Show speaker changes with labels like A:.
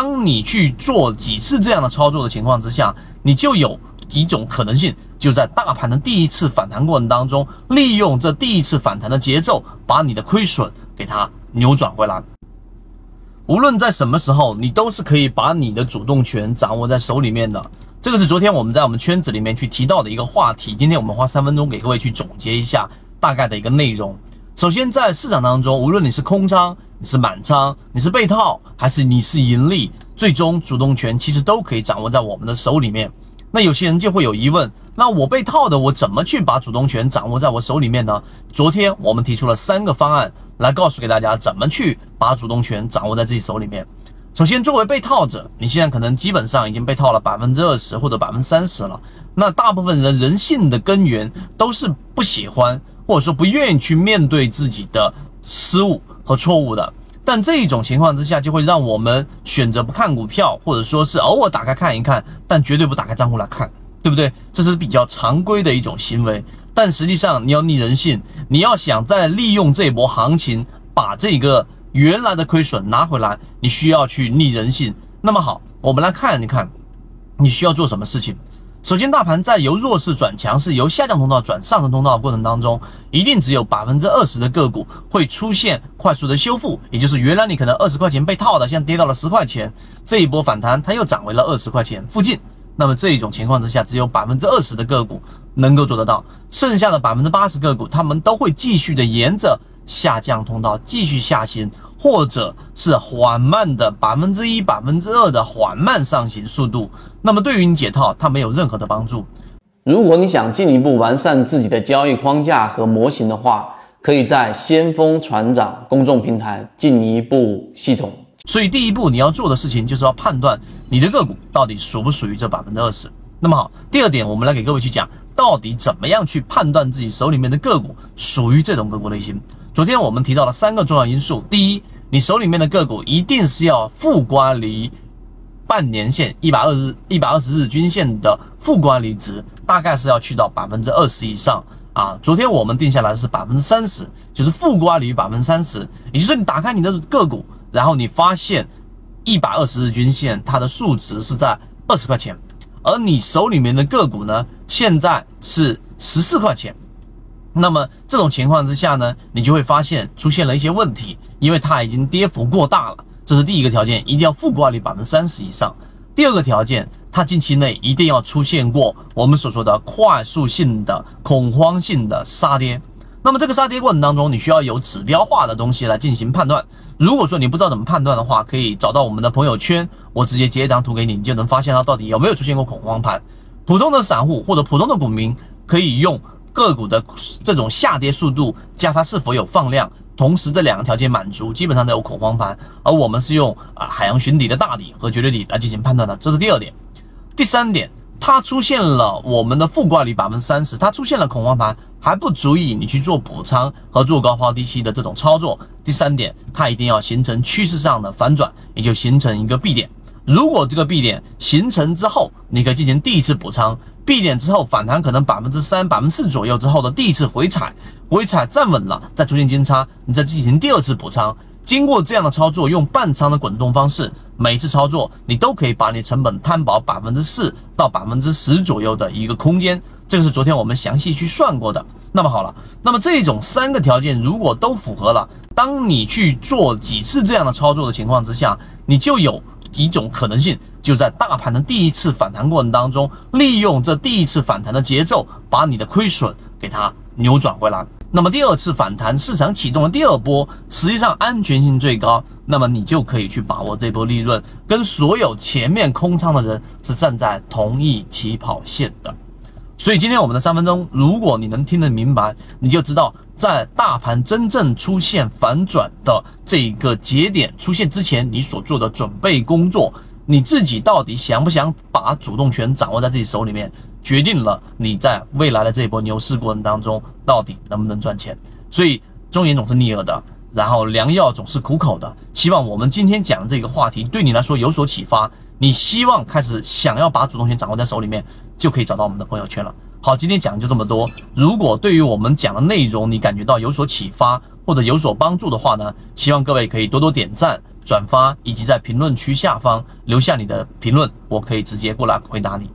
A: 当你去做几次这样的操作的情况之下，你就有一种可能性，就在大盘的第一次反弹过程当中，利用这第一次反弹的节奏，把你的亏损给它扭转回来。无论在什么时候，你都是可以把你的主动权掌握在手里面的。这个是昨天我们在我们圈子里面去提到的一个话题。今天我们花三分钟给各位去总结一下大概的一个内容。首先，在市场当中，无论你是空仓、你是满仓、你是被套，还是你是盈利，最终主动权其实都可以掌握在我们的手里面。那有些人就会有疑问：那我被套的，我怎么去把主动权掌握在我手里面呢？昨天我们提出了三个方案。来告诉给大家怎么去把主动权掌握在自己手里面。首先，作为被套者，你现在可能基本上已经被套了百分之二十或者百分之三十了。那大部分人人性的根源都是不喜欢或者说不愿意去面对自己的失误和错误的。但这一种情况之下，就会让我们选择不看股票，或者说是偶尔打开看一看，但绝对不打开账户来看，对不对？这是比较常规的一种行为。但实际上，你要逆人性，你要想再利用这一波行情把这个原来的亏损拿回来，你需要去逆人性。那么好，我们来看一看，你需要做什么事情。首先，大盘在由弱势转强势、由下降通道转上升通道的过程当中，一定只有百分之二十的个股会出现快速的修复，也就是原来你可能二十块钱被套的，现在跌到了十块钱，这一波反弹它又涨回了二十块钱附近。那么这一种情况之下，只有百分之二十的个股能够做得到，剩下的百分之八十个股，他们都会继续的沿着下降通道继续下行，或者是缓慢的百分之一、百分之二的缓慢上行速度。那么对于你解套，它没有任何的帮助。
B: 如果你想进一步完善自己的交易框架和模型的话，可以在先锋船长公众平台进一步系统。
A: 所以第一步你要做的事情就是要判断你的个股到底属不属于这百分之二十。那么好，第二点我们来给各位去讲，到底怎么样去判断自己手里面的个股属于这种个股类型。昨天我们提到了三个重要因素，第一，你手里面的个股一定是要负乖离半年线一百二十一百二十日均线的负乖离值，大概是要去到百分之二十以上啊。昨天我们定下来是百分之三十，就是负乖离百分之三十，也就是说你打开你的个股。然后你发现一百二十日均线它的数值是在二十块钱，而你手里面的个股呢，现在是十四块钱。那么这种情况之下呢，你就会发现出现了一些问题，因为它已经跌幅过大了。这是第一个条件，一定要负挂率百分之三十以上。第二个条件，它近期内一定要出现过我们所说的快速性的恐慌性的杀跌。那么这个杀跌过程当中，你需要有指标化的东西来进行判断。如果说你不知道怎么判断的话，可以找到我们的朋友圈，我直接截一张图给你，你就能发现它到底有没有出现过恐慌盘。普通的散户或者普通的股民可以用个股的这种下跌速度加它是否有放量，同时这两个条件满足，基本上都有恐慌盘。而我们是用啊海洋寻底的大底和绝对底来进行判断的，这是第二点。第三点，它出现了我们的负挂率百分之三十，它出现了恐慌盘。还不足以你去做补仓和做高抛低吸的这种操作。第三点，它一定要形成趋势上的反转，也就形成一个 B 点。如果这个 B 点形成之后，你可以进行第一次补仓。B 点之后反弹可能百分之三、百分之四左右之后的第一次回踩，回踩站稳了，再出现金叉，你再进行第二次补仓。经过这样的操作，用半仓的滚动方式，每次操作你都可以把你成本摊薄百分之四到百分之十左右的一个空间。这个是昨天我们详细去算过的。那么好了，那么这种三个条件如果都符合了，当你去做几次这样的操作的情况之下，你就有一种可能性，就在大盘的第一次反弹过程当中，利用这第一次反弹的节奏，把你的亏损给它扭转回来。那么第二次反弹，市场启动的第二波，实际上安全性最高，那么你就可以去把握这波利润，跟所有前面空仓的人是站在同一起跑线的。所以今天我们的三分钟，如果你能听得明白，你就知道在大盘真正出现反转的这一个节点出现之前，你所做的准备工作，你自己到底想不想把主动权掌握在自己手里面，决定了你在未来的这一波牛市过程当中到底能不能赚钱。所以忠言总是逆耳的，然后良药总是苦口的。希望我们今天讲的这个话题对你来说有所启发。你希望开始想要把主动权掌握在手里面，就可以找到我们的朋友圈了。好，今天讲就这么多。如果对于我们讲的内容你感觉到有所启发或者有所帮助的话呢，希望各位可以多多点赞。转发，以及在评论区下方留下你的评论，我可以直接过来回答你。